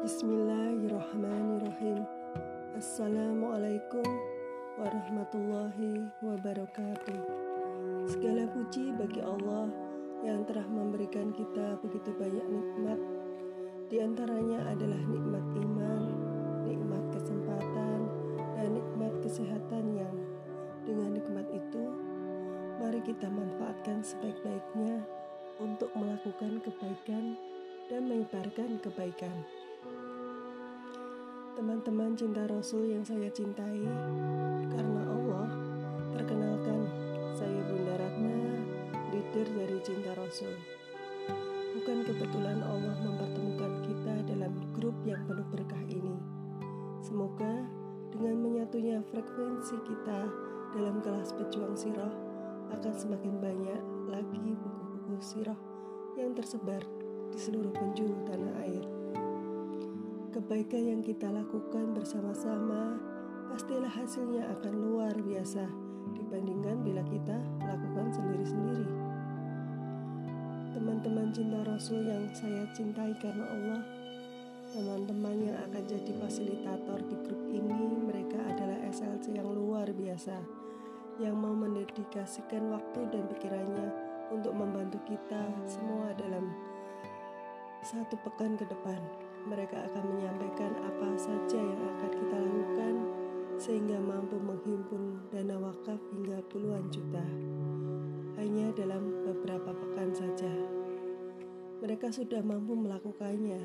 Bismillahirrahmanirrahim. Assalamualaikum warahmatullahi wabarakatuh. Segala puji bagi Allah yang telah memberikan kita begitu banyak nikmat. Di antaranya adalah nikmat iman, nikmat kesempatan, dan nikmat kesehatan yang dengan nikmat itu mari kita manfaatkan sebaik-baiknya untuk melakukan kebaikan dan menyebarkan kebaikan. Teman-teman cinta Rasul yang saya cintai, karena Allah, perkenalkan saya Bunda Ratna, leader dari Cinta Rasul. Bukan kebetulan Allah mempertemukan kita dalam grup yang penuh berkah ini. Semoga dengan menyatunya frekuensi kita dalam kelas pejuang sirah akan semakin banyak lagi buku-buku sirah yang tersebar di seluruh penjuru. Kebaikan yang kita lakukan bersama-sama pastilah hasilnya akan luar biasa dibandingkan bila kita lakukan sendiri-sendiri. Teman-teman cinta Rasul yang saya cintai karena Allah, teman-teman yang akan jadi fasilitator di grup ini, mereka adalah SLC yang luar biasa, yang mau mendedikasikan waktu dan pikirannya untuk membantu kita semua dalam satu pekan ke depan mereka akan menyampaikan apa saja yang akan kita lakukan sehingga mampu menghimpun dana wakaf hingga puluhan juta hanya dalam beberapa pekan saja. Mereka sudah mampu melakukannya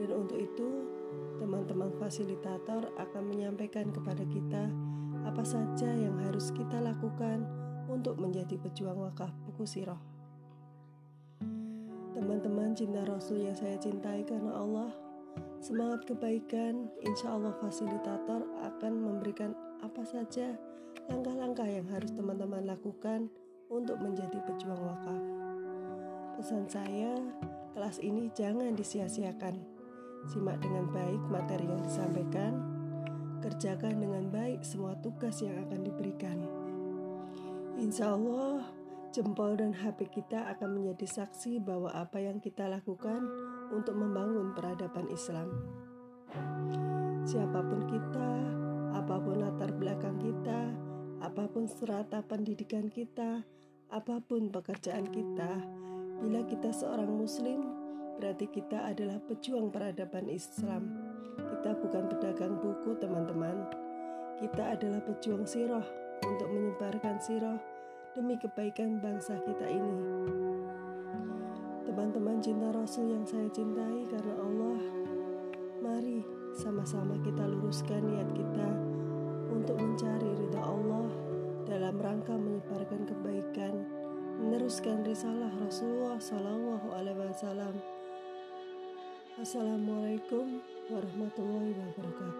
dan untuk itu teman-teman fasilitator akan menyampaikan kepada kita apa saja yang harus kita lakukan untuk menjadi pejuang wakaf buku siroh. Teman-teman cinta Rasul yang saya cintai karena Allah, semangat kebaikan, insya Allah fasilitator akan memberikan apa saja langkah-langkah yang harus teman-teman lakukan untuk menjadi pejuang wakaf. Pesan saya, kelas ini jangan disia-siakan. Simak dengan baik materi yang disampaikan, kerjakan dengan baik semua tugas yang akan diberikan. Insya Allah, Jempol dan HP kita akan menjadi saksi bahwa apa yang kita lakukan untuk membangun peradaban Islam. Siapa pun kita, apa pun latar belakang kita, apa pun strata pendidikan kita, apa pun pekerjaan kita, bila kita seorang Muslim, berarti kita adalah pejuang peradaban Islam. Kita bukan pedagang buku, teman-teman. Kita adalah pejuang siroh untuk menyebarkan siroh demi kebaikan bangsa kita ini. Teman-teman cinta Rasul yang saya cintai karena Allah, mari sama-sama kita luruskan niat kita untuk mencari ridha Allah dalam rangka menyebarkan kebaikan, meneruskan risalah Rasulullah Sallallahu Alaihi Wasallam. Assalamualaikum warahmatullahi wabarakatuh.